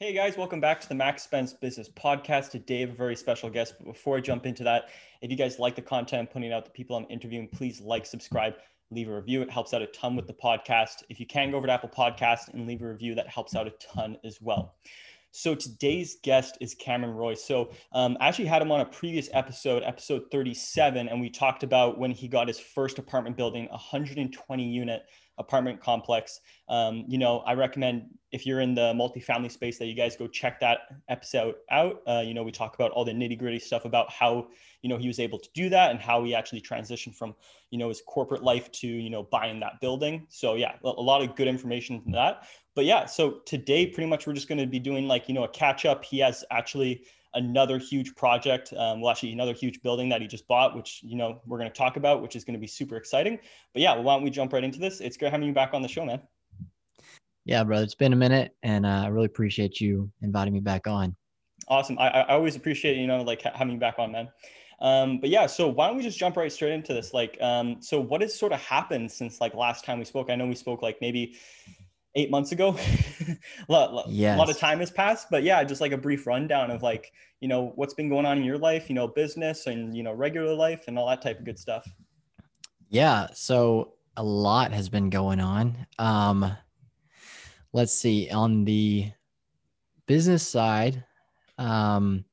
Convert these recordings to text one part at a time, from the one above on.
Hey guys, welcome back to the Max Spence Business Podcast. Today, I have a very special guest. But before I jump into that, if you guys like the content I'm putting out, the people I'm interviewing, please like, subscribe, leave a review. It helps out a ton with the podcast. If you can go over to Apple Podcast and leave a review, that helps out a ton as well. So today's guest is Cameron Roy. So um, I actually had him on a previous episode, episode 37, and we talked about when he got his first apartment building, 120 unit apartment complex. Um, you know, I recommend if you're in the multifamily space that you guys go check that episode out. Uh, you know, we talk about all the nitty gritty stuff about how, you know, he was able to do that and how he actually transitioned from, you know, his corporate life to, you know, buying that building. So yeah, a, lot of good information from that. But yeah, so today pretty much we're just going to be doing like, you know, a catch up. He has actually another huge project. Um, well, actually, another huge building that he just bought, which you know we're going to talk about, which is going to be super exciting. But yeah, well, why don't we jump right into this? It's good having you back on the show, man. Yeah, brother, it's been a minute, and uh, I really appreciate you inviting me back on. Awesome. I, I always appreciate you know like having you back on, man. Um, but yeah, so why don't we just jump right straight into this? Like, um, so what has sort of happened since like last time we spoke? I know we spoke like maybe eight months ago. a, lot, yes. a lot of time has passed, but yeah, just like a brief rundown of like, you know, what's been going on in your life, you know, business and, you know, regular life and all that type of good stuff. Yeah. So a lot has been going on. Um, let's see on the business side. Um,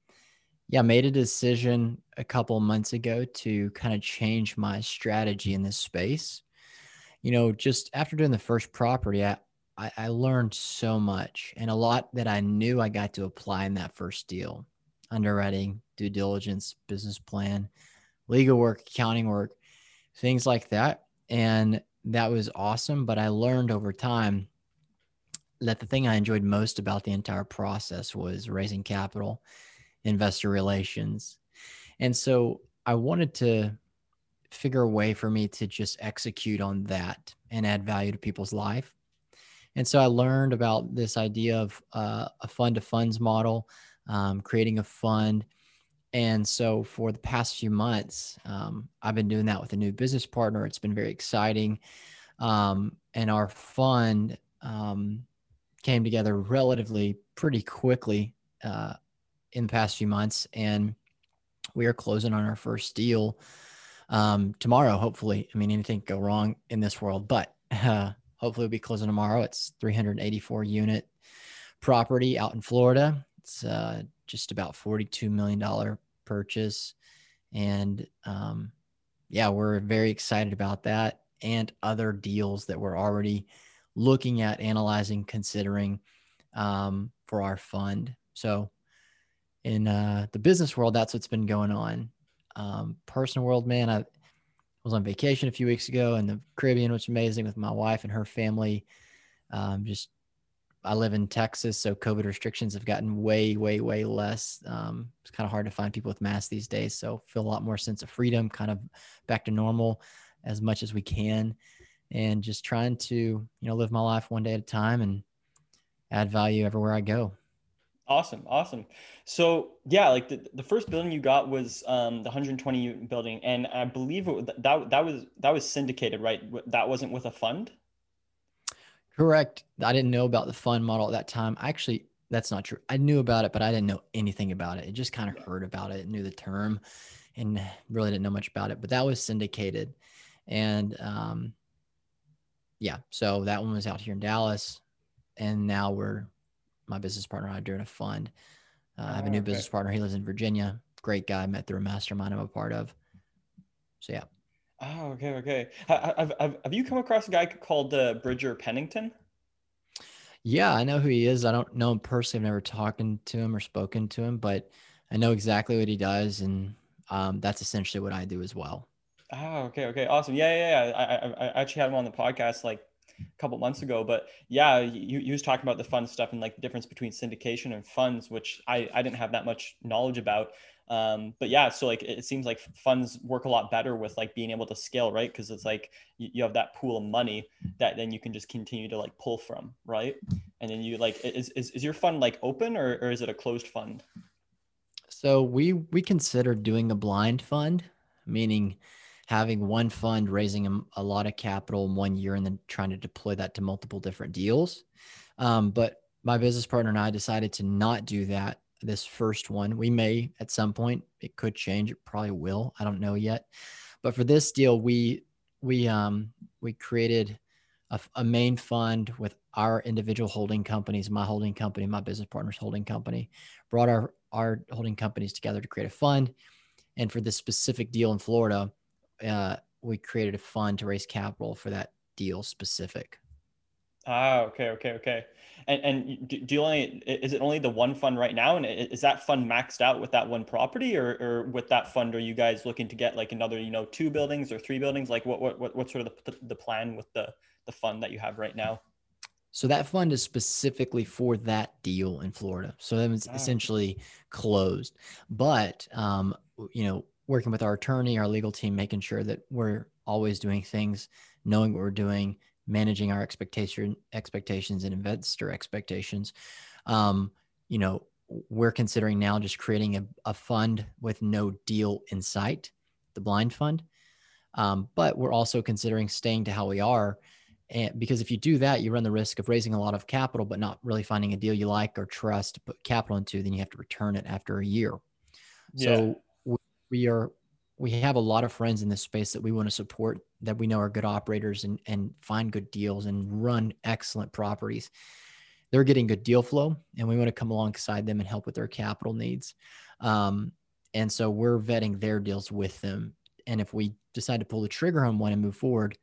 yeah, made a decision a couple months ago to kind of change my strategy in this space. You know, just after doing the first property, I, I, I learned so much and a lot that I knew I got to apply in that first deal underwriting, due diligence, business plan, legal work, accounting work, things like that. And that was awesome. But I learned over time that the thing I enjoyed most about the entire process was raising capital, investor relations. And so I wanted to figure a way for me to just execute on that and add value to people's life and so I learned about this idea of uh, a fund to funds model, um, creating a fund. And so for the past few months, um, I've been doing that with a new business partner. It's been very exciting. Um, and our fund um, came together relatively pretty quickly uh, in the past few months. And we are closing on our first deal um, tomorrow, hopefully. I mean, anything go wrong in this world, but uh, hopefully we'll be closing tomorrow. It's 384 unit property out in Florida. It's uh, just about $42 million purchase. And um, yeah, we're very excited about that and other deals that we're already looking at, analyzing, considering um, for our fund. So in uh, the business world, that's what's been going on. Um, personal world, man, I, was on vacation a few weeks ago in the Caribbean, which is amazing with my wife and her family. Um, just I live in Texas, so COVID restrictions have gotten way, way, way less. Um, it's kind of hard to find people with masks these days, so feel a lot more sense of freedom, kind of back to normal as much as we can, and just trying to you know live my life one day at a time and add value everywhere I go. Awesome, awesome. So yeah, like the, the first building you got was um, the 120 unit building, and I believe it, that that was that was syndicated, right? That wasn't with a fund. Correct. I didn't know about the fund model at that time. Actually, that's not true. I knew about it, but I didn't know anything about it. I just kind of heard about it, knew the term, and really didn't know much about it. But that was syndicated, and um, yeah, so that one was out here in Dallas, and now we're my business partner and I doing a fund. Uh, I have a new oh, okay. business partner. He lives in Virginia. Great guy. Met through a mastermind I'm a part of. So yeah. Oh, okay, okay. Have, have, have you come across a guy called uh, Bridger Pennington? Yeah, I know who he is. I don't know him personally. I've never talked to him or spoken to him, but I know exactly what he does, and um, that's essentially what I do as well. Oh, okay, okay, awesome. Yeah, yeah, yeah. I, I, I actually had him on the podcast like a couple months ago. But yeah, you, you was talking about the fund stuff and like the difference between syndication and funds, which I, I didn't have that much knowledge about. Um, but yeah, so like it seems like funds work a lot better with like being able to scale, right? Because it's like you, you have that pool of money that then you can just continue to like pull from, right? And then you like is is, is your fund like open or, or is it a closed fund? So we we consider doing a blind fund, meaning having one fund raising a, a, lot of capital in one year and then trying to deploy that to multiple different deals. Um, but my business partner and I decided to not do that this first one. We may at some point, it could change. It probably will. I don't know yet. But for this deal, we we um we created a, a main fund with our individual holding companies, my holding company, my business partner's holding company, brought our our holding companies together to create a fund. And for this specific deal in Florida, uh, we created a fund to raise capital for that deal specific. Ah, okay, okay, okay. And and do you only is it only the one fund right now? And is that fund maxed out with that one property, or or with that fund, are you guys looking to get like another, you know, two buildings or three buildings? Like what what what what's sort of the the plan with the the fund that you have right now? So that fund is specifically for that deal in Florida. So that was oh. essentially closed. But um, you know, working with our attorney, our legal team, making sure that we're always doing things, knowing what we're doing, managing our expectation expectations and investor expectations. Um, you know, we're considering now just creating a, a fund with no deal in sight, the blind fund. Um, but we're also considering staying to how we are. And because if you do that, you run the risk of raising a lot of capital, but not really finding a deal you like or trust to put capital into, then you have to return it after a year. Yeah. So we, are we have a lot of friends in this space that we want to support that we know are good operators and, and find good deals and run excellent properties. They're getting good deal flow, and we want to come alongside them and help with their capital needs. Um, and so we're vetting their deals with them. And if we decide to pull the trigger on one and move forward,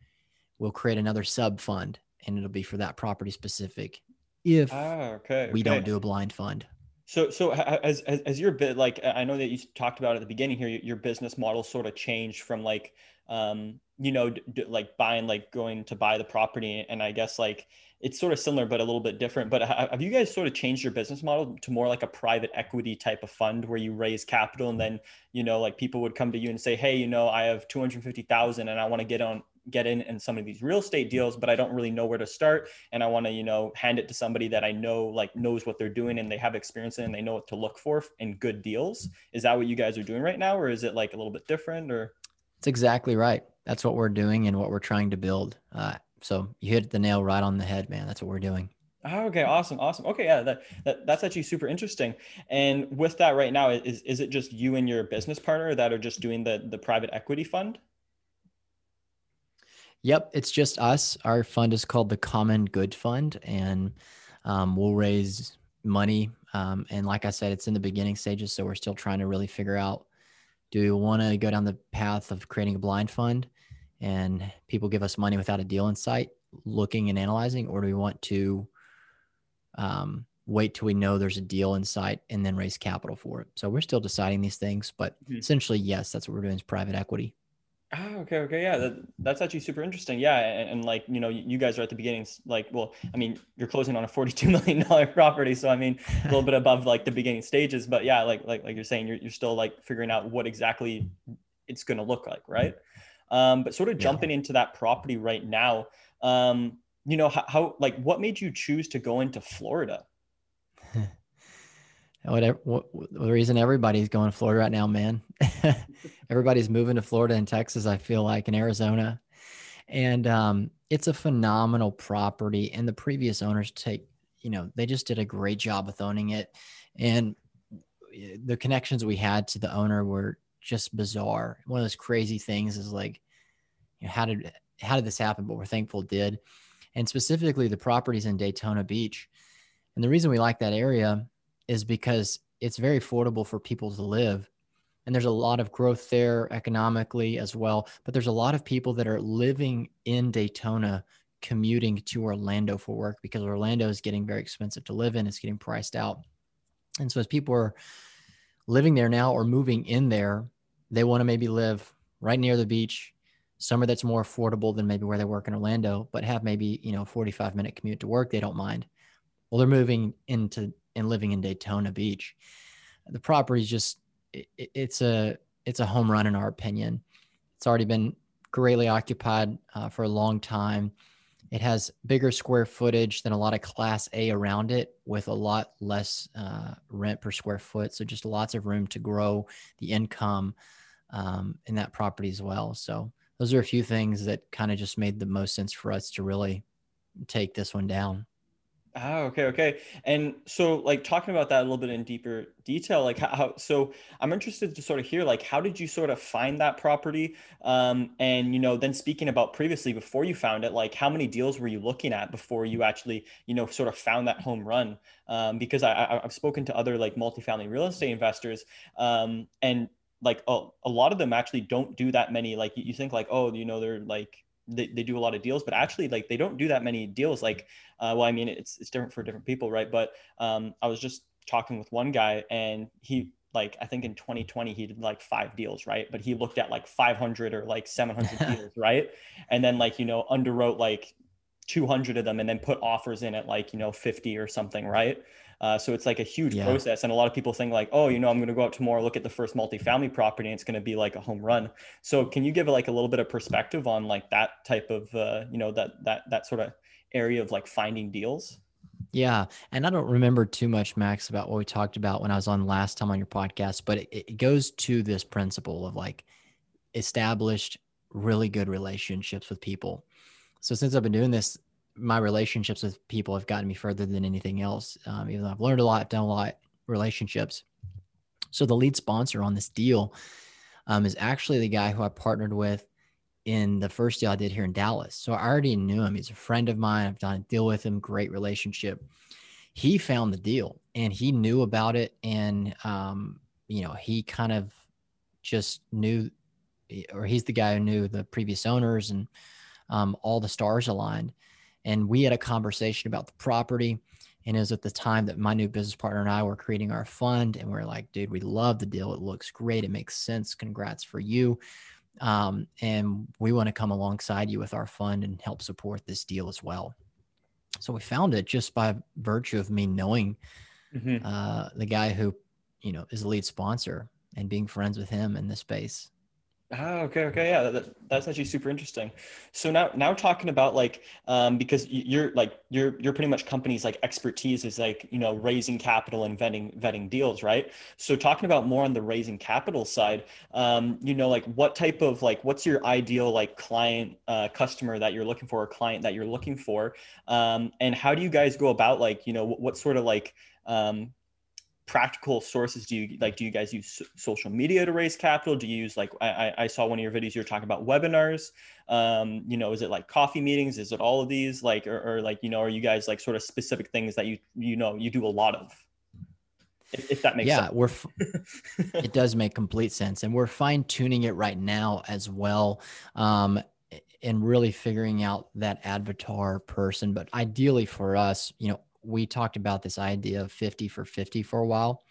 we'll create another sub fund, and it'll be for that property specific. If ah, okay, we okay. don't do a blind fund. So, so as, as, as your bit, like, I know that you talked about at the beginning here, your business model sort of changed from like, um, you know, d- like buying, like going to buy the property. And I guess like it's sort of similar, but a little bit different. But have you guys sort of changed your business model to more like a private equity type of fund where you raise capital and then, you know, like people would come to you and say, Hey, you know, I have 250,000 and I want to get on, get in in some of these real estate deals but i don't really know where to start. And i want to you know hand it to somebody that i know like knows what they're doing and they have experience in and they know what to look for in good deals. Is that what you guys are doing right now or is it like a little bit different or? It's exactly right. That's what we're doing and what we're trying to build. Uh, so you hit the nail right on the head man. That's what we're doing. Oh, okay, awesome, awesome. Okay, yeah, that, that that's actually super interesting. And with that, right now, is is it just you and your business partner that are just doing the the private equity fund? Yep, it's just us. Our fund is called the Common Good Fund, and um, we'll raise money. Um, and like I said, it's in the beginning stages, so we're still trying to really figure out: do we want to go down the path of creating a blind fund, and people give us money without a deal in sight, looking and analyzing, or do we want to um, wait till we know there's a deal in sight and then raise capital for it? So we're still deciding these things, but mm-hmm. essentially, yes, that's what we're doing is private equity. Oh, okay, okay, yeah, that, that's actually super interesting. Yeah, and, and, like you know, you guys are at the beginnings. Like, well, I mean, you're closing on a forty-two million dollar property, so I mean, a little bit above like the beginning stages. But yeah, like like like you're saying, you're you're still like figuring out what exactly it's going to look like, right? Um, but sort of jumping yeah. into that property right now, um, you know, how, how like what made you choose to go into Florida? What, the reason everybody's going to Florida right now, man. everybody's moving to Florida and Texas. I feel like in Arizona, and um, it's a phenomenal property. And the previous owners take, you know, they just did a great job with owning it, and the connections we had to the owner were just bizarre. One of those crazy things is like, you know, how did how did this happen? But we're thankful it did. And specifically, the properties in Daytona Beach. And the reason we like that area is because it's very affordable for people to live. And there's a lot of growth there economically as well. But there's a lot of people that are living in Daytona commuting to Orlando for work because Orlando is getting very expensive to live in. It's getting priced out. And so as people are living there now or moving in there, they want to maybe live right near the beach, somewhere that's more affordable than maybe where they work in Orlando, but have maybe, you know, 45 minute commute to work. They don't mind. Well, they're moving into and living in Daytona Beach. The property is just it, it's a it's a home run in our opinion. It's already been greatly occupied uh, for a long time. It has bigger square footage than a lot of Class A around it, with a lot less uh, rent per square foot. So just lots of room to grow the income um, in that property as well. So those are a few things that kind of just made the most sense for us to really take this one down. Ah, okay, okay. And so, like, talking about that a little bit in deeper detail, like, how, so I'm interested to sort of hear, like, how did you sort of find that property? Um, and, you know, then speaking about previously before you found it, like, how many deals were you looking at before you actually, you know, sort of found that home run? Um, because I, I, have spoken to other like multifamily real estate investors, um, and like a lot of them actually don't do that many. Like, you think, like, oh, you know, they're like, they, they do a lot of deals, but actually like they don't do that many deals. Like, uh, well, I mean, it's, it's different for different people. Right. But um, I was just talking with one guy and he, like, I think in 2020, he did like five deals. Right. But he looked at like 500 or like 700 deals. Right. And then like, you know, underwrote like 200 of them and then put offers in at like, you know, 50 or something. Right. Uh, so it's like a huge yeah. process. And a lot of people think like, oh, you know, I'm going to go out tomorrow, look at the first multifamily property and it's going to be like a home run. So can you give like a little bit of perspective on like that type of, uh, you know, that, that, that sort of area of like finding deals? Yeah. And I don't remember too much, Max, about what we talked about when I was on last time on your podcast, but it, it goes to this principle of like established really good relationships with people. So since I've been doing this my relationships with people have gotten me further than anything else. Um, even though I've learned a lot, I've done a lot relationships. So the lead sponsor on this deal um, is actually the guy who I partnered with in the first deal I did here in Dallas. So I already knew him. He's a friend of mine. I've done a deal with him. Great relationship. He found the deal and he knew about it, and um, you know he kind of just knew, or he's the guy who knew the previous owners and um, all the stars aligned and we had a conversation about the property. And it was at the time that my new business partner and I were creating our fund. And we are like, dude, we love the deal. It looks great. It makes sense. Congrats for you. Um, and we want to come alongside you with our fund and help support this deal as well. So we found it just by virtue of me knowing mm-hmm. uh, the guy who, you know, is the lead sponsor and being friends with him in this space. Oh, okay, okay, yeah, that, that's actually super interesting. So now, now talking about like, um, because you're like, you're you're pretty much company's like expertise is like you know raising capital and vetting vetting deals, right? So talking about more on the raising capital side, um, you know, like what type of like what's your ideal like client uh, customer that you're looking for, or client that you're looking for, um, and how do you guys go about like you know what, what sort of like um, practical sources do you like do you guys use social media to raise capital do you use like i, I saw one of your videos you're talking about webinars um, you know is it like coffee meetings is it all of these like or, or, like you know are you guys like sort of specific things that you you know you do a lot of if, if that makes sense. yeah sense. we're it does make complete sense and we're fine tuning it right now as well um, and really figuring out that avatar person but ideally for us you know we talked about this idea of 50 for 50 for a while.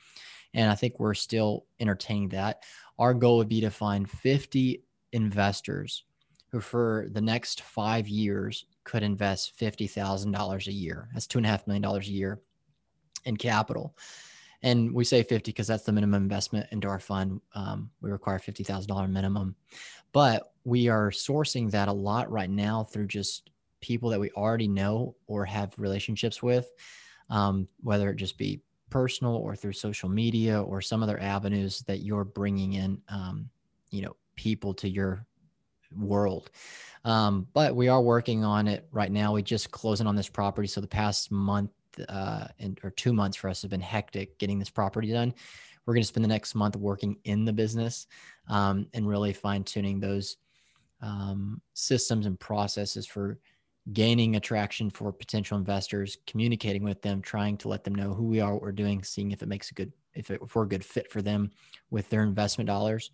And I think we're still entertaining that. Our goal would be to find 50 investors who, for the next five years, could invest $50,000 a year. That's $2.5 million a year in capital. And we say 50 because that's the minimum investment into our fund. Um, we require $50,000 minimum. But we are sourcing that a lot right now through just people that we already know or have relationships with, um, whether it just be personal or through social media or some other avenues that you're bringing in, um, you know, people to your world. Um, but we are working on it right now. We just closing on this property. So the past month uh, and, or two months for us have been hectic getting this property done. We're going to spend the next month working in the business um, and really fine tuning those um, systems and processes for gaining attraction for potential investors, communicating with them, trying to let them know who we are, what we're doing, seeing if it makes a good, if, it, if we're a good fit for them with their investment dollars.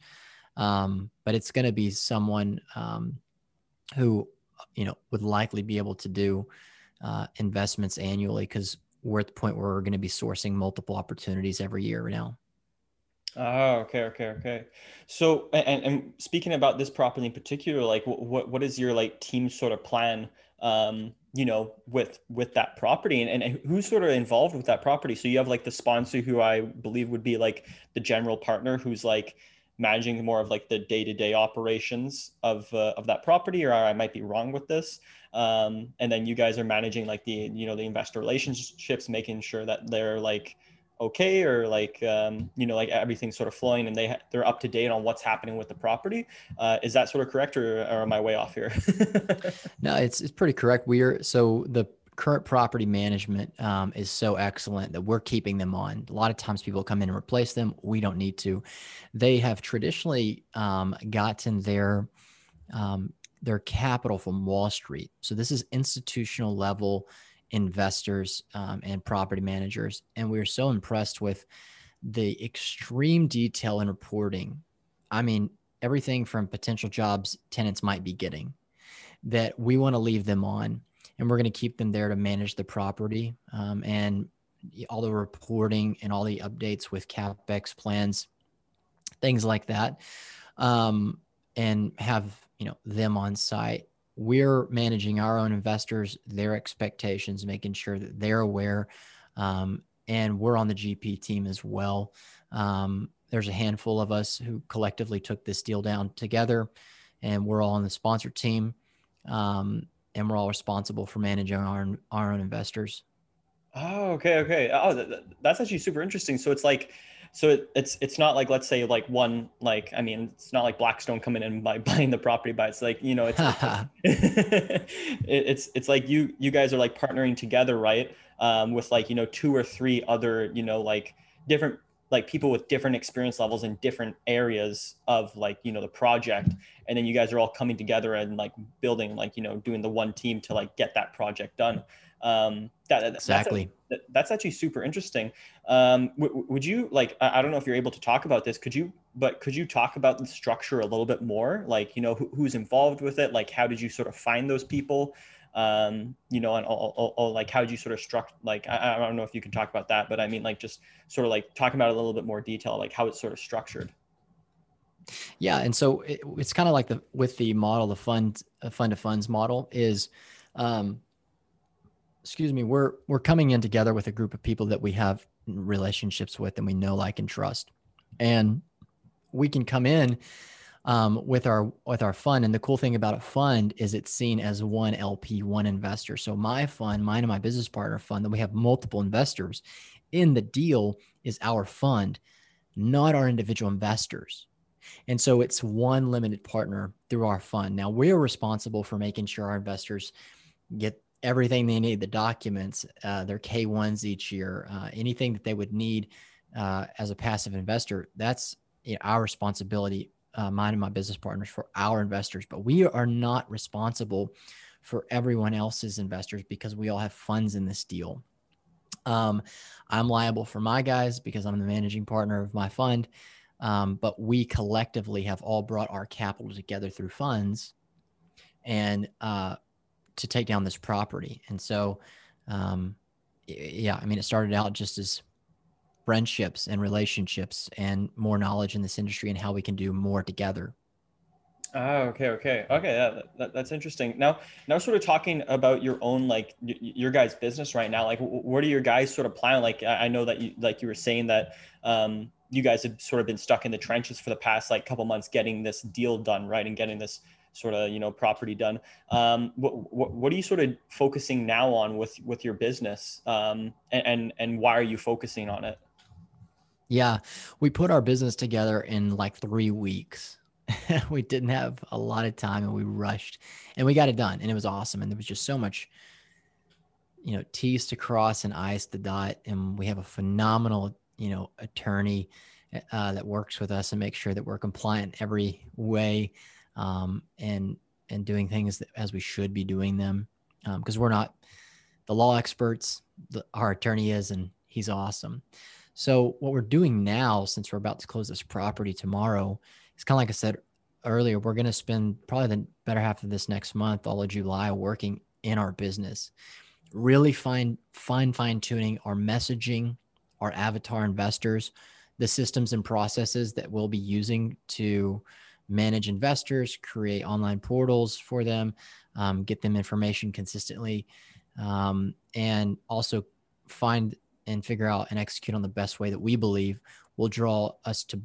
Um, but it's going to be someone um, who, you know, would likely be able to do uh, investments annually because we're at the point where we're going to be sourcing multiple opportunities every year now. Oh, okay, okay, okay. So, and, and speaking about this property in particular, like what, what is your like team sort of plan um, you know, with with that property and, and who's sort of involved with that property. So you have like the sponsor who I believe would be like the general partner who's like managing more of like the day-to-day operations of uh, of that property or I might be wrong with this um, and then you guys are managing like the you know the investor relationships making sure that they're like okay or like um, you know like everything's sort of flowing and they ha- they're up to date on what's happening with the property uh, is that sort of correct or, or am i way off here no it's, it's pretty correct we are so the current property management um, is so excellent that we're keeping them on. A lot of times people come in and replace them. We don't need to. They have traditionally um, gotten their um, their capital from Wall Street. So this is institutional level investors um, and property managers, and we are so impressed with the extreme detail in reporting. I mean, everything from potential jobs tenants might be getting that we want to leave them on and we're going to keep them there to manage the property um, and all the reporting and all the updates with capex plans things like that um, and have you know them on site we're managing our own investors their expectations making sure that they're aware um, and we're on the gp team as well um, there's a handful of us who collectively took this deal down together and we're all on the sponsor team um, and we're all responsible for managing our our own investors. Oh, okay, okay. Oh, that, that's actually super interesting. So it's like, so it, it's it's not like let's say like one like I mean it's not like Blackstone coming in by buying the property, but it's like you know it's it, it's it's like you you guys are like partnering together, right? Um, with like you know two or three other you know like different like people with different experience levels in different areas of like you know the project and then you guys are all coming together and like building like you know doing the one team to like get that project done. Um that, exactly. that's, that's actually super interesting. Um w- would you like I, I don't know if you're able to talk about this could you but could you talk about the structure a little bit more? Like you know who, who's involved with it? Like how did you sort of find those people um, you know, and all, all, all, like how did you sort of structure, like, I, I don't know if you can talk about that, but I mean, like, just sort of like talking about a little bit more detail, like how it's sort of structured. Yeah. And so it, it's kind of like the, with the model, the fund, uh, fund of funds model is, um, excuse me, we're, we're coming in together with a group of people that we have relationships with and we know, like, and trust. And we can come in um, with our with our fund. And the cool thing about a fund is it's seen as one LP, one investor. So my fund, mine and my business partner fund, that we have multiple investors in the deal is our fund, not our individual investors. And so it's one limited partner through our fund. Now we're responsible for making sure our investors get everything they need the documents, uh, their K1s each year, uh, anything that they would need uh, as a passive investor. That's you know, our responsibility uh, mine and my business partners for our investors, but we are not responsible for everyone else's investors because we all have funds in this deal. Um, I'm liable for my guys because I'm the managing partner of my fund. Um, but we collectively have all brought our capital together through funds and uh, to take down this property. And so, um, yeah, I mean, it started out just as friendships and relationships and more knowledge in this industry and how we can do more together. Oh, okay, okay, okay. Yeah, that, that's interesting. Now, now, sort of talking about your own, like your guys' business right now. Like, what are your guys sort of planning? Like, I know that you, like you were saying that um, you guys have sort of been stuck in the trenches for the past like couple months, getting this deal done, right, and getting this sort of you know property done. Um, what, what what are you sort of focusing now on with with your business, um, and, and and why are you focusing on it? Yeah, we put our business together in like three weeks. we didn't have a lot of time and we rushed and we got it done and it was awesome. And there was just so much, you know, T's to cross and I's to dot. And we have a phenomenal, you know, attorney uh, that works with us and makes sure that we're compliant every way um, and and doing things as we should be doing them because um, we're not the law experts. The, our attorney is, and he's awesome. So what we're doing now, since we're about to close this property tomorrow, is kind of like I said earlier, we're going to spend probably the better half of this next month, all of July, working in our business, really fine, fine, fine tuning our messaging, our avatar investors, the systems and processes that we'll be using to manage investors, create online portals for them, um, get them information consistently, um, and also find and figure out and execute on the best way that we believe will draw us to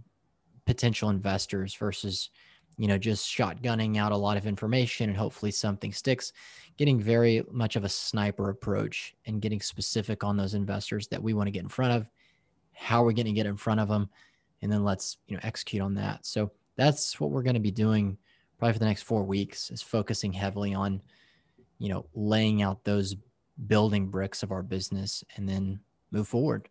potential investors versus you know just shotgunning out a lot of information and hopefully something sticks. Getting very much of a sniper approach and getting specific on those investors that we want to get in front of. How we're going to get in front of them and then let's you know execute on that. So that's what we're going to be doing probably for the next four weeks is focusing heavily on you know laying out those building bricks of our business and then move forward.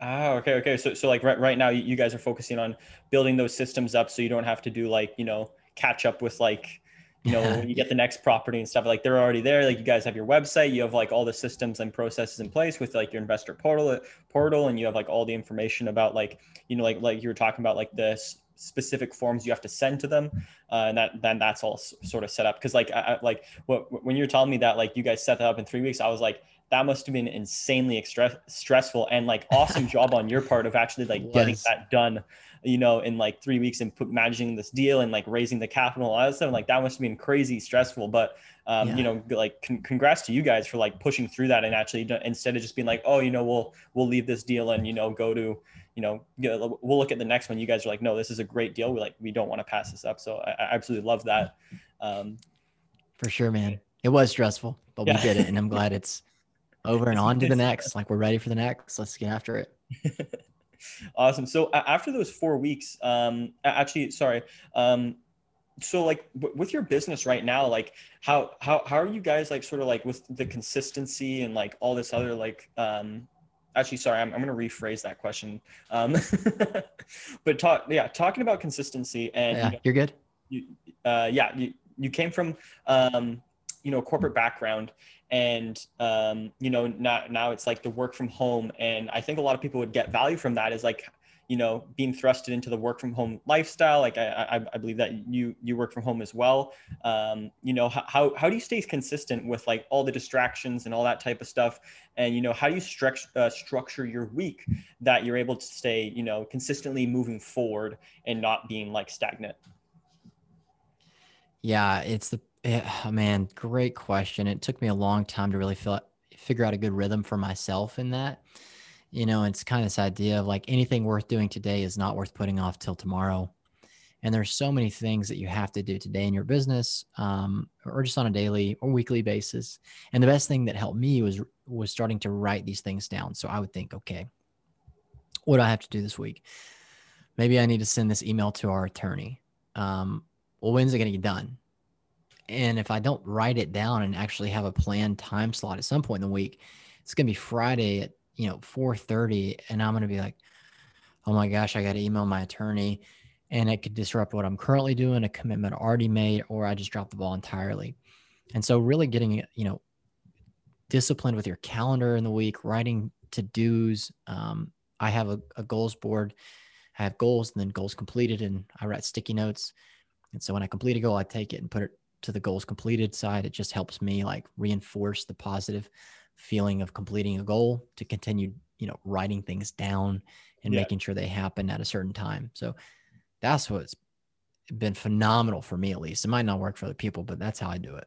Oh, okay, okay. So, so like right, right now, you guys are focusing on building those systems up, so you don't have to do like you know catch up with like you know you get the next property and stuff. Like they're already there. Like you guys have your website. You have like all the systems and processes in place with like your investor portal portal and you have like all the information about like you know like like you were talking about like the specific forms you have to send to them. Uh, and that then that's all s- sort of set up. Because like I, I, like what when you're telling me that like you guys set that up in three weeks i was like that must have been insanely extra- stressful and like awesome job on your part of actually like getting that done you know in like three weeks and put, managing this deal and like raising the capital all that stuff. Like that must have been crazy stressful. But um, yeah. you know like con- congrats to you guys for like pushing through that and actually instead of just being like oh you know we'll we'll leave this deal and you know go to you know we'll look at the next one. You guys are like no this is a great deal. We like we don't want to pass this up. So i, I absolutely love that. Um, for sure man. it was stressful but yeah. we did it and i'm glad it's over and on to the next. Like we're ready for the next. Let's get after it. awesome. So uh, after those four weeks, um, actually, sorry. Um, so like w- with your business right now, like how, how, how are you guys like sort of like with the consistency and like all this other like, um, actually, sorry, I'm, I'm going to rephrase that question. Um, but talk, yeah, talking about consistency and yeah, you are good. You, uh, yeah, you, you came from, um, you know, corporate background and um, you know now now it's like the work from home and i think a lot of people would get value from that is like you know being thrusted into the work from home lifestyle like i i, I believe that you you work from home as well. Um, you know how how do you stay consistent with like all the distractions and all that type of stuff? And you know how do you structure uh, structure your week that you're able to stay you know consistently moving forward and not being like stagnant? Yeah it's the yeah, man, great question. It took me a long time to really feel, figure out a good rhythm for myself in that. You know, it's kind of this idea of like anything worth doing today is not worth putting off till tomorrow. And there's so many things that you have to do today in your business, um, or just on a daily or weekly basis. And the best thing that helped me was was starting to write these things down. So I would think, okay, what do I have to do this week? Maybe I need to send this email to our attorney. Um, well, when's it going to get done? And if I don't write it down and actually have a planned time slot at some point in the week, it's gonna be Friday at you know 4:30, and I'm gonna be like, oh my gosh, I got to email my attorney, and it could disrupt what I'm currently doing, a commitment already made, or I just drop the ball entirely. And so, really getting you know disciplined with your calendar in the week, writing to dos. Um, I have a, a goals board. I have goals and then goals completed, and I write sticky notes. And so when I complete a goal, I take it and put it to the goals completed side. It just helps me like reinforce the positive feeling of completing a goal to continue, you know, writing things down and yeah. making sure they happen at a certain time. So that's what's been phenomenal for me, at least. It might not work for other people, but that's how I do it.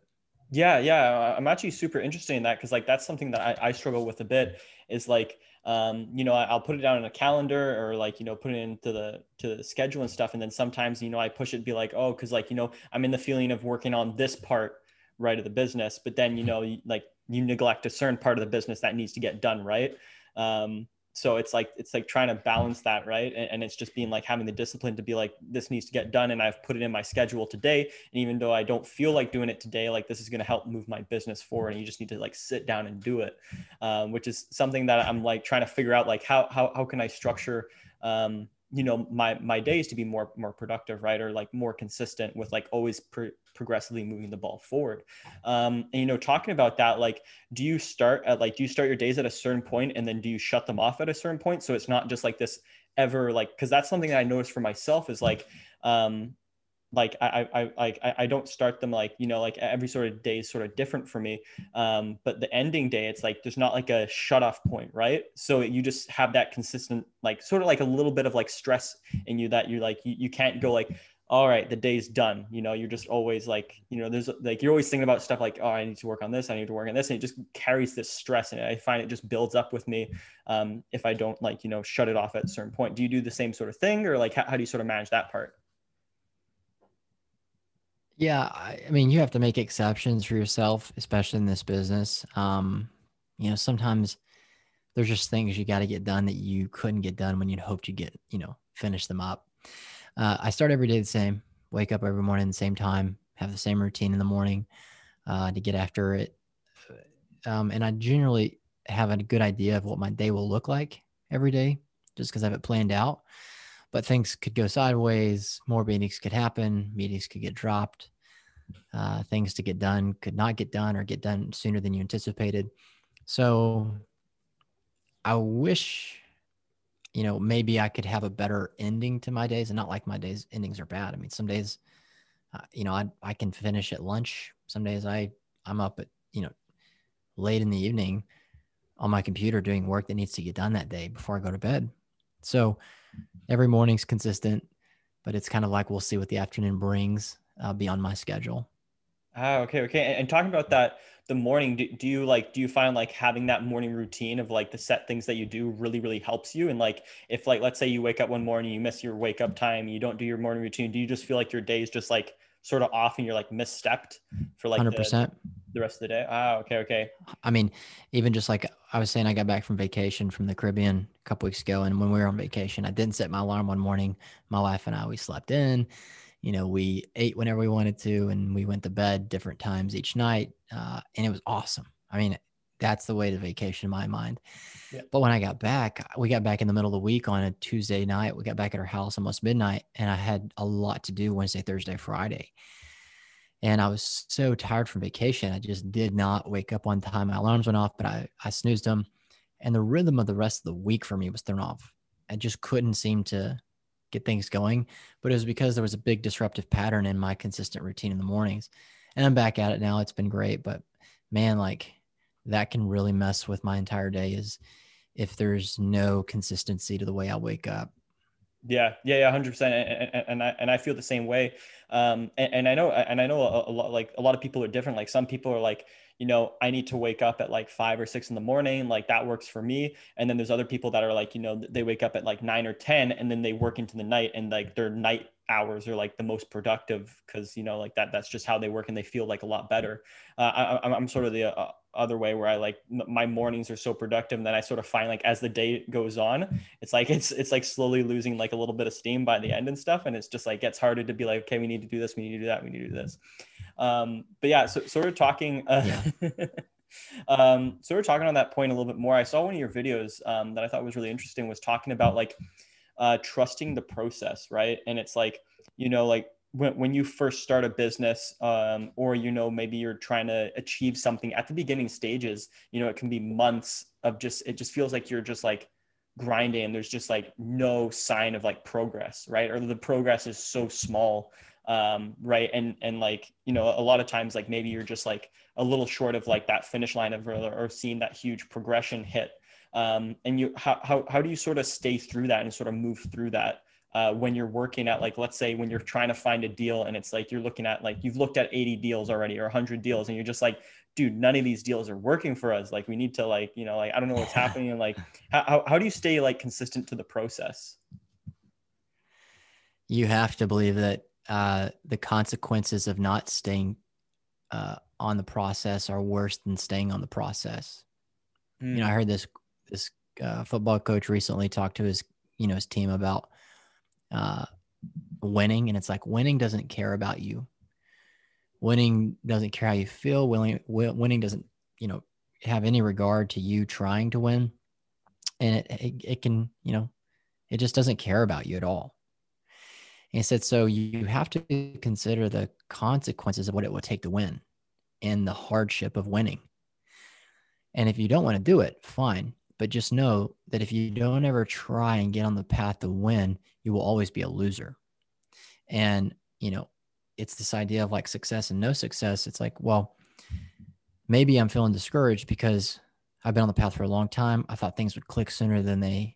Yeah, yeah. Uh, I'm actually super interested in that because like that's something that I, I struggle with a bit is like um, you know, I'll put it down in a calendar or like, you know, put it into the to the schedule and stuff. And then sometimes, you know, I push it be like, oh, because like, you know, I'm in the feeling of working on this part right of the business, but then, you know, like you neglect a certain part of the business that needs to get done right. Um, so it's like it's like trying to balance that right? And, and, it's just being like having the discipline to be like this needs to get done and i've put it in my schedule today. And even though i don't feel like doing it today like this is going to help move my business forward and you just need to like sit down and do it um, which is something that i'm like trying to figure out like how how, how can i structure um, you know my my days to be more more productive right? Or like more consistent with like always pro- progressively moving the ball forward. Um and you know talking about that like do you start at like do you start your days at a certain point and then do you shut them off at a certain point? So it's not just like this ever like because that's something that i noticed for myself is like um like I, I I I don't start them like you know like every sort of day is sort of different for me. Um, but the ending day, it's like there's not like a shut off point, right? So you just have that consistent like sort of like a little bit of like stress in you that you're like you, you can't go like all right the day's done you know you're just always like you know there's like you're always thinking about stuff like oh i need to work on this i need to work on this and it just carries this stress and i find it just builds up with me um, if i don't like you know shut it off at a certain point do you do the same sort of thing or like how, how do you sort of manage that part yeah, I, I mean, you have to make exceptions for yourself, especially in this business. Um, you know, sometimes there's just things you got to get done that you couldn't get done when you'd hoped you get, you know, finish them up. Uh, I start every day the same. Wake up every morning the same time. Have the same routine in the morning uh, to get after it. um, and I generally have a good idea of what my day will look like every day, just because I have it planned out. But things could go sideways. More meetings could happen. Meetings could get dropped. Uh, things to get done could not get done or get done sooner than you anticipated. So I wish, you know, maybe I could have a better ending to my days and not like my days endings are bad. I mean, some days, uh, you know, I, I can finish at lunch. Some days I, I'm up at, you know, late in the evening on my computer doing work that needs to get done that day before I go to bed. So every morning's consistent, but it's kind of like we'll see what the afternoon brings uh, be on my schedule. Ah, okay, okay. And, and talking about that, the morning, do, do you like, do you find like having that morning routine of like the set things that you do really, really helps you? And like, if like, let's say you wake up one morning, you miss your wake up time, you don't do your morning routine, do you just feel like your day is just like sort of off and you're like misstepped for like 100%. The, the rest of the day? Ah, okay, okay. I mean, even just like I was saying, I got back from vacation from the Caribbean a couple weeks ago. And when we were on vacation, I didn't set my alarm one morning. My wife and I, we slept in you know, we ate whenever we wanted to, and we went to bed different times each night, uh, and it was awesome. I mean, that's the way to vacation in my mind. Yeah. But when I got back, we got back in the middle of the week on a Tuesday night. We got back at our house almost midnight, and I had a lot to do Wednesday, Thursday, Friday. And I was so tired from vacation. I just did not wake up on time. My alarms went off, but I, I snoozed them. And the rhythm of the rest of the week for me was thrown off. I just couldn't seem to get things going. But it was because there was a big disruptive pattern in my consistent routine in the mornings. And I'm back at it now. It's been great. But man, like that can really mess with my entire day is if there's no consistency to the way I wake up. Yeah, yeah, yeah, hundred percent, and, and I and I feel the same way. Um, and, and I know, and I know a, a lot, like a lot of people are different. Like some people are like, you know, I need to wake up at like five or six in the morning. Like that works for me. And then there's other people that are like, you know, they wake up at like nine or 10 and then they work into the night and like their night hours are like the most productive because, you know, like that, that's just how they work and they feel like a lot better. Uh, I, am sort of the uh, other way where I like my mornings are so productive. And then I sort of find like as the day goes on, it's like, it's, it's like slowly losing like a little bit of steam by the end and stuff. And it's just like, gets harder to be like, okay, we need to do this. We need to do that. We need to do this. Um, but yeah, so sort of talking. Uh, yeah. um, so we're talking on that point a little bit more. I saw one of your videos um, that I thought was really interesting. Was talking about like uh, trusting the process, right? And it's like you know, like when, when you first start a business um, or you know maybe you're trying to achieve something at the beginning stages you know it can be months of just it just feels like you're just like grinding and there's just like no sign of like progress right? Or the progress is so small um, right? And and like you know a lot of times like maybe you're just like a little short of like that finish line of or, or seeing that huge progression hit. Um, and you how, how how do you sort of stay through that and sort of move through that uh, when you're working at like let's say when you're trying to find a deal and it's like you're looking at like you've looked at 80 deals already or 100 deals and you're just like dude none of these deals are working for us like we need to like you know like i don't know what's happening and like how, how do you stay like consistent to the process you have to believe that uh, the consequences of not staying uh, on the process are worse than staying on the process. Mm. You know, I hmm. heard this this uh, football coach recently talk to his you know his team about uh, winning, and it's like winning doesn't care about you. Winning doesn't care how you feel. Winning winning doesn't you know have any regard to you trying to win, and it, it, it can you know it just doesn't care about you at all. And he said, so you have to consider the consequences of what it will take to win and the hardship of winning. And if you don't want to do it, fine. But just know that if you don't ever try and get on the path to win, you will always be a loser. And, you know, it's this idea of like success and no success. It's like, well, maybe I'm feeling discouraged because I've been on the path for a long time. I thought things would click sooner than they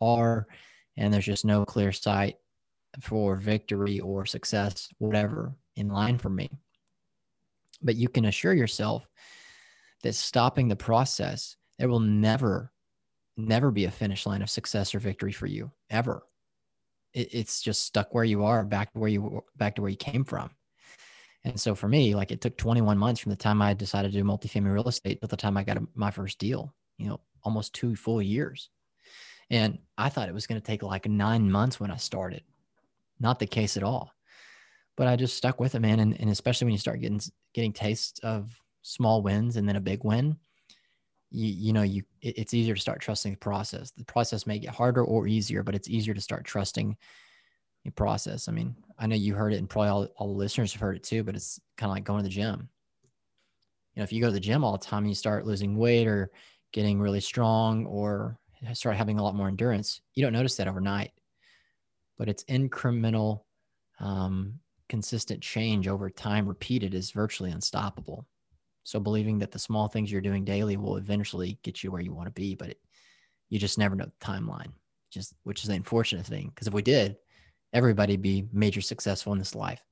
are. And there's just no clear sight for victory or success, whatever, in line for me. But you can assure yourself that stopping the process, there will never, never be a finish line of success or victory for you ever. It, it's just stuck where you are, back to where you back to where you came from. And so for me, like it took 21 months from the time I decided to do multifamily real estate to the time I got a, my first deal. You know, almost two full years. And I thought it was going to take like nine months when I started not the case at all. But I just stuck with it, man. And, and especially when you start getting getting tastes of small wins and then a big win, you you know you it, it's easier to start trusting the process. The process may get harder or easier, but it's easier to start trusting the process. I mean, I know you heard it, and probably all, all the listeners have heard it too. But it's kind of like going to the gym. You know, if you go to the gym all the time and you start losing weight or getting really strong or start having a lot more endurance, you don't notice that overnight. But it's incremental, um, consistent change over time, repeated, is virtually unstoppable. So believing that the small things you're doing daily will eventually get you where you want to be, but it, you just never know the timeline. Just which is the unfortunate thing because if we did, everybody be major successful in this life.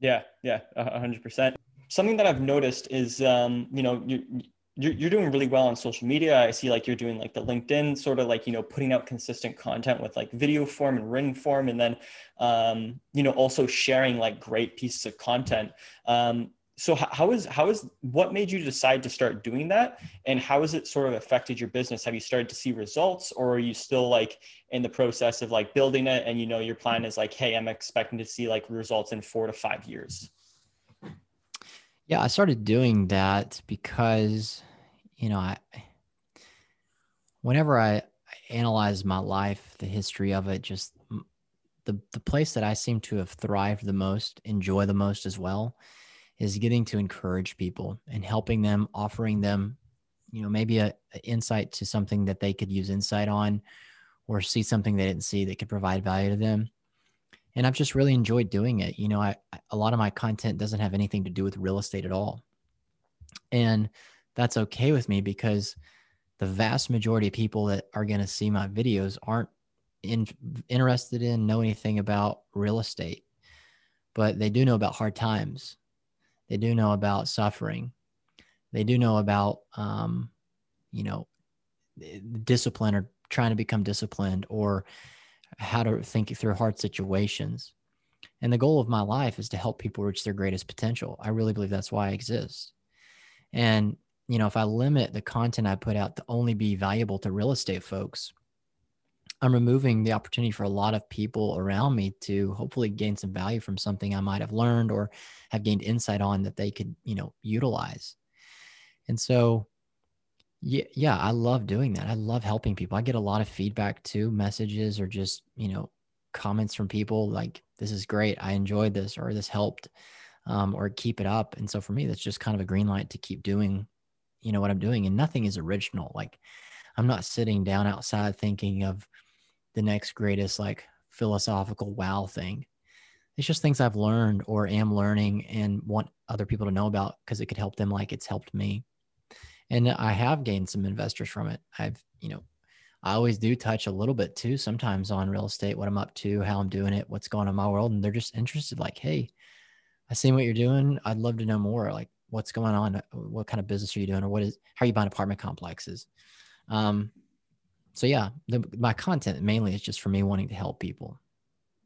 Yeah, yeah, hundred percent. Something that I've noticed is, um, you know, you you're, you're doing really well on social media. I see like you're doing like the LinkedIn sort of like, you know, putting out consistent content with like video form and written form. And then, um, you know, also sharing like great pieces of content. Um, so how is, how is, what made you decide to start doing that? And how has it sort of affected your business? Have you started to see results or are you still like in the process of like building it? And, you know, your plan is like, Hey, I'm expecting to see like results in four to five years. Yeah, I started doing that because you know, I whenever I, analyze my life, the history of it, just the the place that I seem to have thrived the most, enjoy the most as well, is getting to encourage people and helping them, offering them, you know, maybe a, a insight to something that they could use insight on, or see something they didn't see that could provide value to them. And I've just really enjoyed doing it. You know, I a lot of my content doesn't have anything to do with real estate at all, and that's okay with me because the vast majority of people that are going to see my videos aren't in, interested in know anything about real estate but they do know about hard times they do know about suffering. They do know about um, you know discipline or trying to become disciplined or how to think through hard situations. And the goal of my life is to help people reach their greatest potential. I really believe that's why i exist. And you know, if I limit the content I put out to only be valuable to real estate folks, I'm removing the opportunity for a lot of people around me to hopefully gain some value from something I might have learned or have gained insight on that they could, you know, utilize. And so, yeah, yeah, I love doing that. I love helping people. I get a lot of feedback too, messages or just, you know, comments from people like, this is great. I enjoyed this or this helped um, or keep it up. And so for me, that's just kind of a green light to keep doing you know what i'm doing and nothing is original like i'm not sitting down outside thinking of the next greatest like philosophical wow thing. It's just things i've learned or am learning and want other people to know about because it could help them like it's helped me. And i have gained some investors from it. I've you know i always do touch a little bit too sometimes on real estate what i'm up to how i'm doing it what's going on in my world and they're just interested like hey i see what you're doing. I'd love to know more like what's going on? What kind of business are you doing? Or what is how are you buying apartment complexes? Um so yeah the, my content mainly is just for me wanting to help people.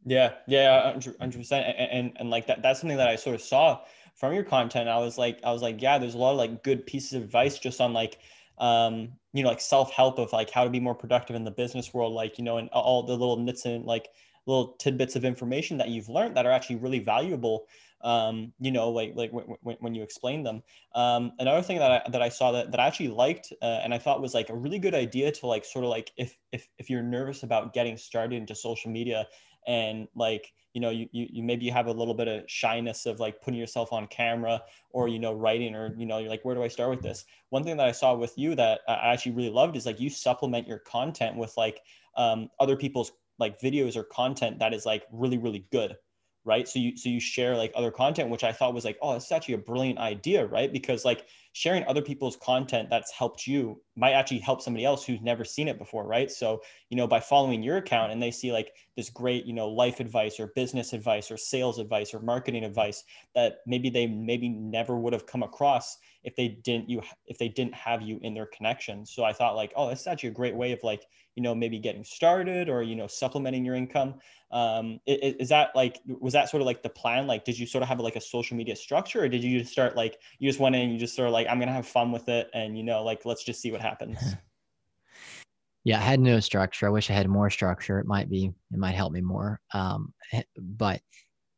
Yeah yeah 100% and, and, and like that that's something that i sort of saw from your content. I was like i was like yeah there's a lot of like good pieces of advice just on like um you know like self-help of like how to be more productive in the business world like you know and all the little nits and like little tidbits of information that you've learned that are actually really valuable um, you know, like like when you explain them. Um, another thing that I, that I saw that, that I actually liked uh, and I thought was like a really good idea to like sort of like if if if you're nervous about getting started into social media and like you know you, you, you maybe you have a little bit of shyness of like putting yourself on camera or you know writing or you know you're like where do i start with this one thing that i saw with you that i actually really loved is like you supplement your content with like um, other people's like videos or content that is like really really good right? So you so you share like other content which i thought was like oh it's actually a brilliant idea right? Because like sharing other people's content that's helped you might actually help somebody else who's never seen it before right? So you know by following your account and they see like this great you know life advice or business advice or sales advice or marketing advice that maybe they maybe never would have come across if they didn't you if they didn't have you in their connection. So i thought like oh that's actually a great way of like you know maybe getting started or you know supplementing your income. Um is, is that like was that sort of like the plan? Like did you sort of have like a social media structure or did you just start like you just went in and you just sort of like i'm gonna have fun with it and you know like let's just see what happens yeah i had no structure i wish i had more structure it might be it might help me more um but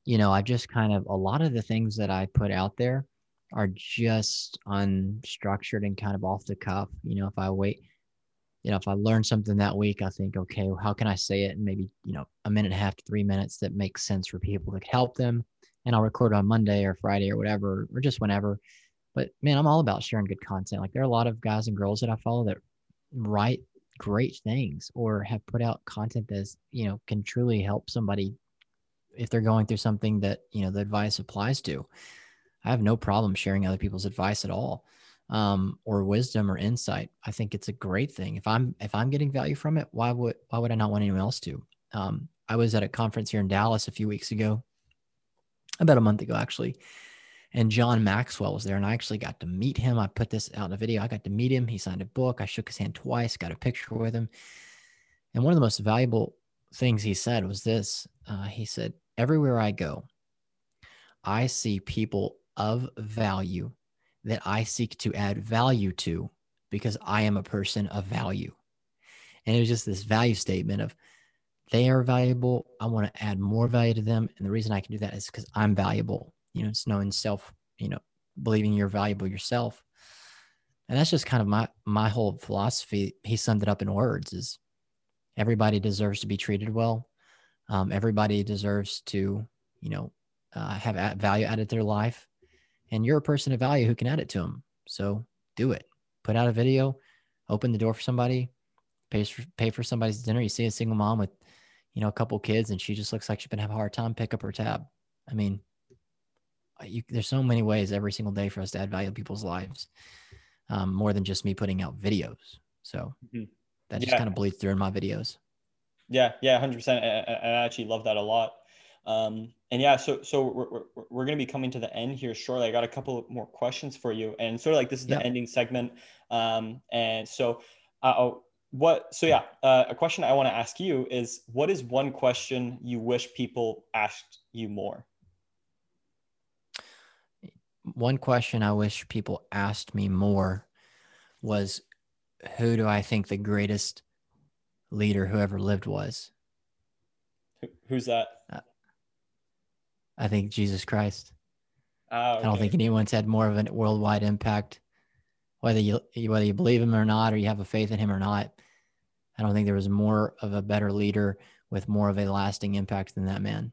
you know i just kind of a lot of the things that i put out there are just unstructured and kind of off the cuff. You know, if I wait, you know, if I learn something that week, I think, okay, well, how can I say it in maybe, you know, a minute and a half to three minutes that makes sense for people that help them? And I'll record on Monday or Friday or whatever, or just whenever. But man, I'm all about sharing good content. Like there are a lot of guys and girls that I follow that write great things or have put out content that's, you know, can truly help somebody if they're going through something that, you know, the advice applies to. I have no problem sharing other people's advice at all um, or wisdom or insight. I think it's a great thing. If I'm if I'm getting value from it, why would why would I not want anyone else to? Um, I was at a conference here in Dallas a few weeks ago, about a month ago actually, and John Maxwell was there, and I actually got to meet him. I put this out in a video. I got to meet him. He signed a book. I shook his hand twice. Got a picture with him. And one of the most valuable things he said was this. Uh, he said, "Everywhere I go, I see people of value that I seek to add value to because I am a person of value. And it was just this value statement of they are valuable. I want to add more value to them. And the reason I can do that is because I'm valuable. You know, it's knowing self, you know, believing you're valuable yourself. And that's just kind of my my whole philosophy. He summed it up in words is everybody deserves to be treated well. Um, everybody deserves to, you know, uh, have value added to their life and you're a person of value who can add it to them. So do it. Put out a video, open the door for somebody, pay for, pay for somebody's dinner. You see a single mom with, you know, a couple kids and she just looks like she's been having a hard time. Pick up her tab. I mean, you, there's so many ways every single day for us to add value to people's lives, um, more than just me putting out videos. So mm-hmm. that just yeah. kind of bleeds through in my videos. Yeah, yeah, hundred percent. I, I actually love that a lot. Um, and yeah, so so we're, we're, we're going to be coming to the end here shortly. I got a couple more questions for you, and sort of like this is the ending segment. Um, and so, uh, oh, what? So yeah, uh, a question I want to ask you is, what is one question you wish people asked you more? One question I wish people asked me more was, who do I think the greatest leader who ever lived was? Who's that? Uh, I think Jesus Christ. Oh, okay. I don't think anyone's had more of a worldwide impact, whether you whether you believe him or not, or you have a faith in him or not. I don't think there was more of a better leader with more of a lasting impact than that man.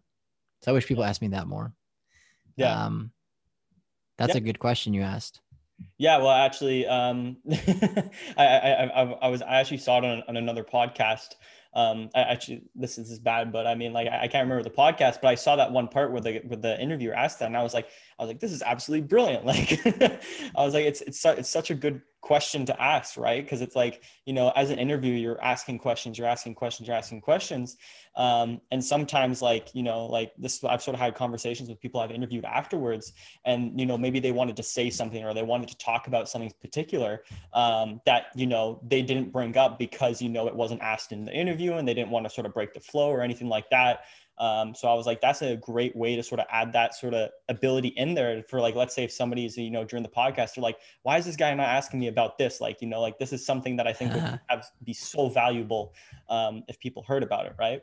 So I wish people asked me that more. Yeah. Um, that's yeah. a good question you asked. Yeah, well, actually, um, I, I, I, I was I actually saw it on, on another podcast um I actually this is, this is bad but i mean like I, I, can't remember the podcast but i saw that one part where the where the interviewer asked that and i was like i was like this is absolutely brilliant like i was like it's it's it's such a good question to ask right? Because it's like you know as an interview, you're asking questions you're asking questions you're asking questions. Um, and sometimes like you know like this i've sort of had conversations with people i've interviewed afterwards and you know maybe they wanted to say something or they wanted to talk about something particular um, that you know they didn't bring up because you know it wasn't asked in the interview and they didn't want to sort of break the flow or anything like that um, so I was like, that's a great way to sort of add that sort of ability in there for like, let's say if somebody's, you know, during the podcast, they're like, why is this guy not asking me about this? Like, you know, like this is something that I think would have, be so valuable um, if people heard about it. Right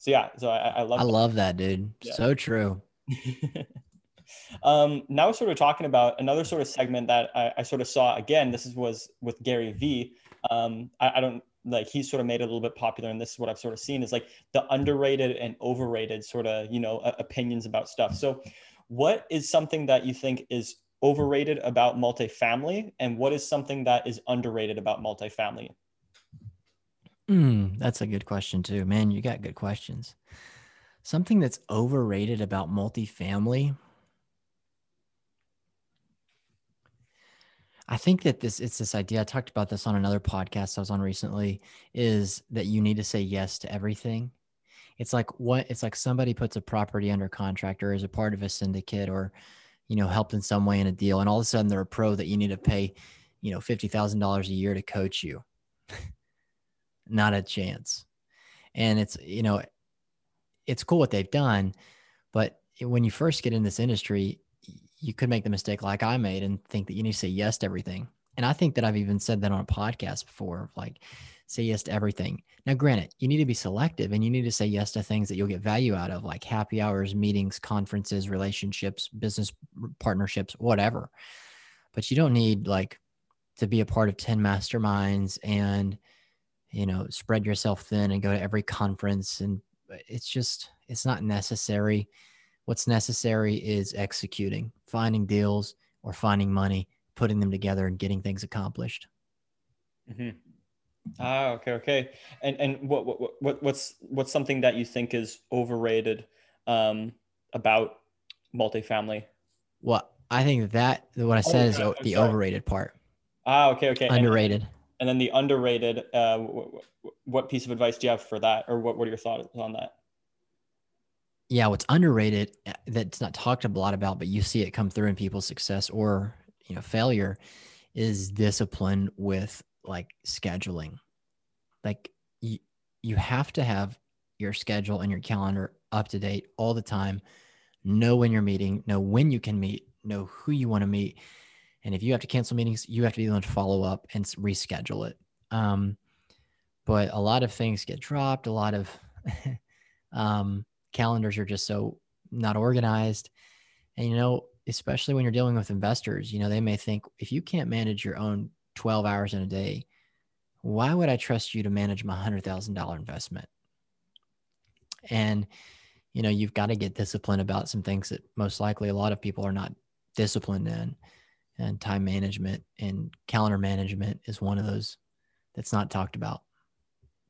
so yeah, so I, I love. I that. love that, dude. Yeah. So true. um, now we're sort of talking about another sort of segment that I, I sort of saw again. This is, was with Gary Vee. Um, I, I don't like he's sort of made it a little bit popular, and this is what I've sort of seen is like the underrated and overrated sort of you know uh, opinions about stuff. So, what is something that you think is overrated about multifamily, and what is something that is underrated about multifamily? Mm, that's a good question too. Man, you got good questions. Something that's overrated about multifamily. I think that this it's this idea. I talked about this on another podcast I was on recently, is that you need to say yes to everything. It's like what it's like somebody puts a property under contract or is a part of a syndicate or, you know, helped in some way in a deal, and all of a sudden they're a pro that you need to pay, you know, fifty thousand dollars a year to coach you not a chance. And it's, you know, it's cool what they've done, but when you first get in this industry, you could make the mistake like I made and think that you need to say yes to everything. And I think that I've even said that on a podcast before, like say yes to everything. Now, granted, you need to be selective and you need to say yes to things that you'll get value out of, like happy hours, meetings, conferences, relationships, business partnerships, whatever. But you don't need like to be a part of 10 masterminds and, you know, spread yourself thin and go to every conference. And uh, it's just, it's not necessary. What's necessary is executing, finding deals or finding money, putting them together and getting things accomplished. Mm-hmm. Ah, okay, okay. And and what what, what what's what's something that you think is overrated um, about multifamily? Well, I think that what I said oh, is the sorry. overrated part. Ah, okay, okay. Underrated. And, and then the underrated. Uh, what piece of advice do you have for that, or what what are your thoughts on that? Yeah, what's underrated uh, that's not talked a lot about, but you see it come through in people's success or you know failure, is discipline with like scheduling. Like you, you have to have your schedule and your calendar up to date all the time. Know when you're meeting, know when you can meet, know who you want to meet. And if you have to cancel meetings, you have to be able to follow up and reschedule it. Um, but a lot of things get dropped. A lot of um, calendars are just so not organized. And, you know, especially when you're dealing with investors, you know, they may think if you can't manage your own 12 hours in a day, why would I trust you to manage my $100,000 investment? And, you know, you've got to get disciplined about some things that most likely a lot of people are not disciplined in. And time management and calendar management is one of those that's not talked about.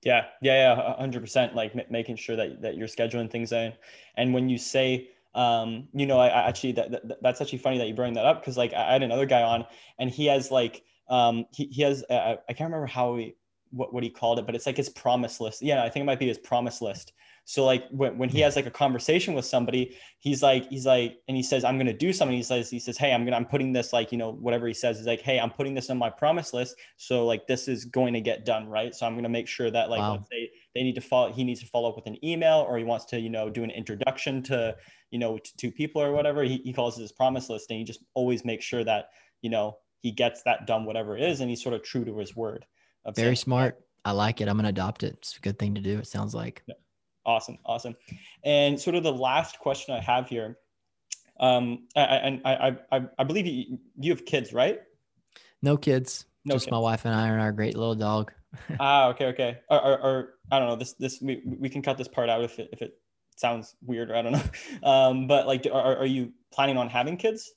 Yeah, yeah, yeah, hundred percent. Like m- making sure that that you're scheduling things in, and when you say, um, you know, I, I actually that, that, that's actually funny that you bring that up because like I had another guy on, and he has like um, he, he has uh, I can't remember how he what, what he called it, but it's like his promise list. Yeah, I think it might be his promise list. So like when, when he has like a conversation with somebody, he's like, he's like, and he says, I'm going to do something. He says, he says, Hey, I'm going to, I'm putting this like, you know, whatever he says is like, Hey, I'm putting this on my promise list. So like, this is going to get done. Right. So I'm going to make sure that like, wow. let's say they need to follow, he needs to follow up with an email or he wants to, you know, do an introduction to, you know, to, to people or whatever. He, he calls it his promise list and he just always makes sure that, you know, he gets that done, whatever it is. And he's sort of true to his word. Very smart. I like it. I'm going to adopt it. It's a good thing to do. It sounds like. Yeah. Awesome, awesome. And sort of the last question I have here, um, and I, I, I, I believe you, you have kids, right? No kids. No just kids. my wife and I and our great little dog. ah, okay, okay. Or, or, or, I don't know. This, this we, we can cut this part out if it, if it sounds weird or I don't know. Um, but like, are, are you planning on having kids?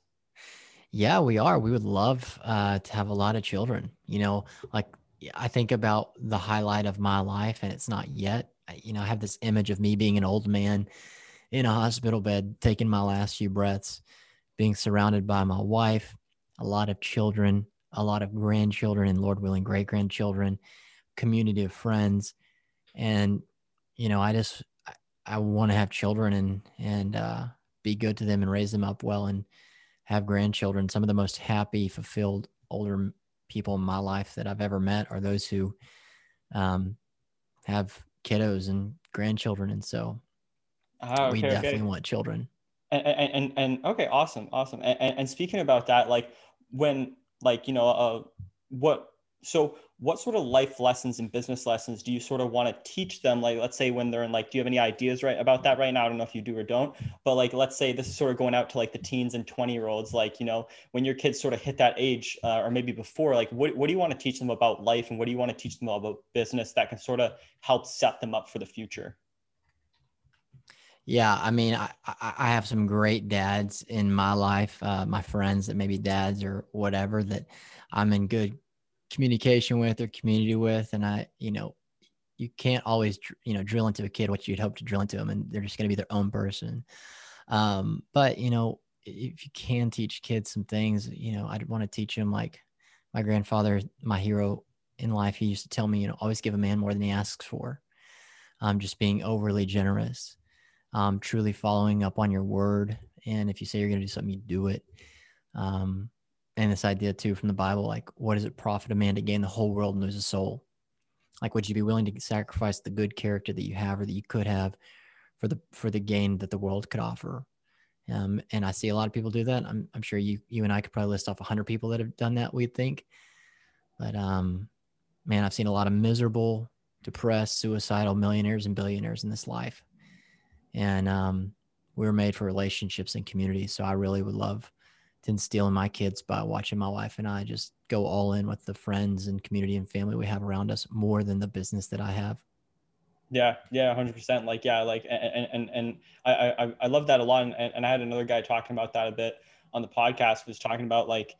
Yeah, we are. We would love uh, to have a lot of children. You know, like I think about the highlight of my life, and it's not yet you know, I have this image of me being an old man in a hospital bed, taking my last few breaths, being surrounded by my wife, a lot of children, a lot of grandchildren, and Lord willing, great grandchildren, community of friends. And, you know, I just, I, I want to have children and, and, uh, be good to them and raise them up well and have grandchildren. Some of the most happy, fulfilled older people in my life that I've ever met are those who um, have kiddos and grandchildren, and so oh, okay, we definitely okay. want children. And, and, and and okay, awesome, awesome. And, and speaking about that, like when like you know, uh, what so what sort of life lessons and business lessons do you sort of want to teach them? Like let's say when they're in like do you have any ideas right about that right now? I don't know if you do or don't but like let's say this is sort of going out to like the teens and 20 year olds like you know when your kids sort of hit that age uh, or maybe before like what, what do you want to teach them about life and what do you want to teach them about business that can sort of help set them up for the future? Yeah, I mean, I, I have some great dads in my life, uh, my friends that maybe dads or whatever that I'm in good communication with or community with and i you know you can't always you know drill into a kid what you'd hope to drill into them and they're just going to be their own person. Um, but you know if you can teach kids some things you know i'd want to teach them like my grandfather my hero in life he used to tell me you know always give a man more than he asks for. Um, just being overly generous um, truly following up on your word and if you say you're going to do something you do it. Um, and this idea too from the Bible, like what does it profit a man to gain the whole world and lose his soul? Like, would you be willing to sacrifice the good character that you have or that you could have for the for the gain that the world could offer? Um, and I see a lot of people do that. I'm, I'm sure you you and I could probably list off hundred people that have done that. We'd think, but um, man, I've seen a lot of miserable, depressed, suicidal millionaires and billionaires in this life. And um, we were made for relationships and community. So I really would love to stealing my kids by watching my wife and I just go all in with the friends and community and family we have around us more than the business that I have. Yeah, yeah, hundred percent. Like, yeah, like, and and and I I I love that a lot. And, and I had another guy talking about that a bit on the podcast. Was talking about like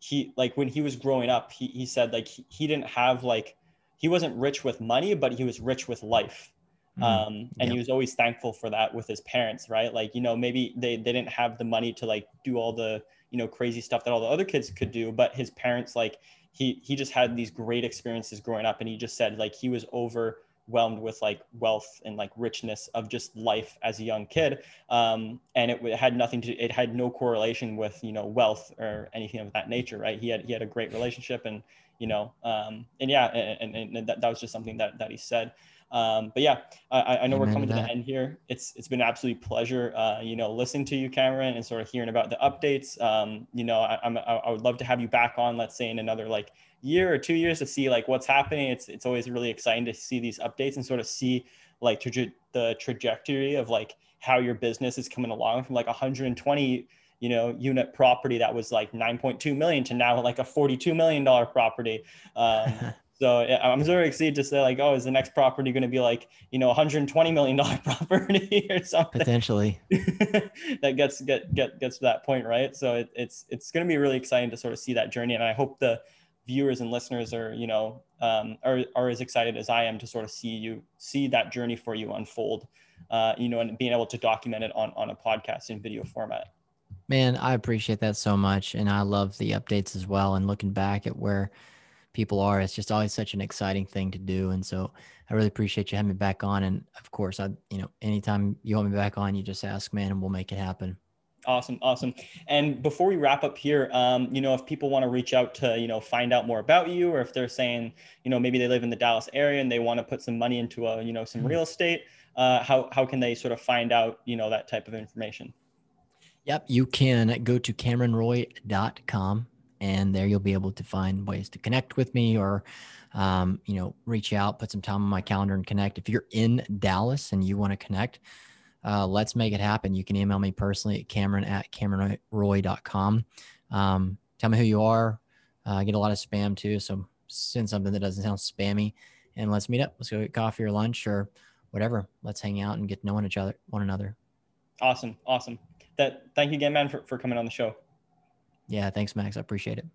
he like when he was growing up, he he said like he, he didn't have like he wasn't rich with money, but he was rich with life. Mm, um, and yep. he was always thankful for that with his parents, right? Like, you know, maybe they, they didn't have the money to like do all the, you know, crazy stuff that all the other kids could do, but his parents, like he, he just had these great experiences growing up. And he just said like, he was over, overwhelmed with like wealth and like richness of just life as a young kid um, and it, it, had nothing to it had no correlation with you know wealth or anything of that nature right he had he had a great relationship and you know um, and yeah and, and, and that, that was just something that, that he said um, but yeah, I, I know Amen we're coming to, to the end here. It's it's been an absolute pleasure, uh, you know, listening to you, Cameron, and sort of hearing about the updates. Um, you know, I, I'm I would love to have you back on, let's say, in another like year or two years to see like what's happening. It's it's always really exciting to see these updates and sort of see like the trajectory of like how your business is coming along from like 120 you know unit property that was like 9.2 million to now like a 42 million dollar property um, so yeah, I'm very excited to say like, oh, is the next property going to be like, you know, 120 million dollar property or something? Potentially. that gets get get gets to that point, right? So it, it's it's going to be really exciting to sort of see that journey, and I hope the viewers and listeners are you know um, are are as excited as I am to sort of see you see that journey for you unfold, uh, you know, and being able to document it on on a podcast in video format. Man, I appreciate that so much, and I love the updates as well. And looking back at where people are. It's just always such an exciting thing to do. And so I really appreciate you having me back on. And of course, I, you know, anytime you want me back on, you just ask, man, and we'll make it happen. Awesome, awesome. And before we wrap up here, um, you know, if people want to reach out to, you know, find out more about you, or if they're saying, you know, maybe they live in the Dallas area and they want to put some money into a, you know, some mm-hmm. real estate, uh, how how can they sort of find out, you know, that type of information? Yep, you can go to CameronRoy.com and there you'll be able to find ways to connect with me or um, you know reach out put some time on my calendar and connect. If you're in dallas and you want to connect uh, let's make it happen. You can email me personally at cameron at cameronroy.com um, tell me who you are. Uh, i get a lot of spam too so send something that doesn't sound spammy and let's meet up. Let's go get coffee or lunch or whatever. Let's hang out and get to know each other one another. Awesome awesome. That thank you again man for, for coming on the show yeah, thanks, Max. I appreciate it.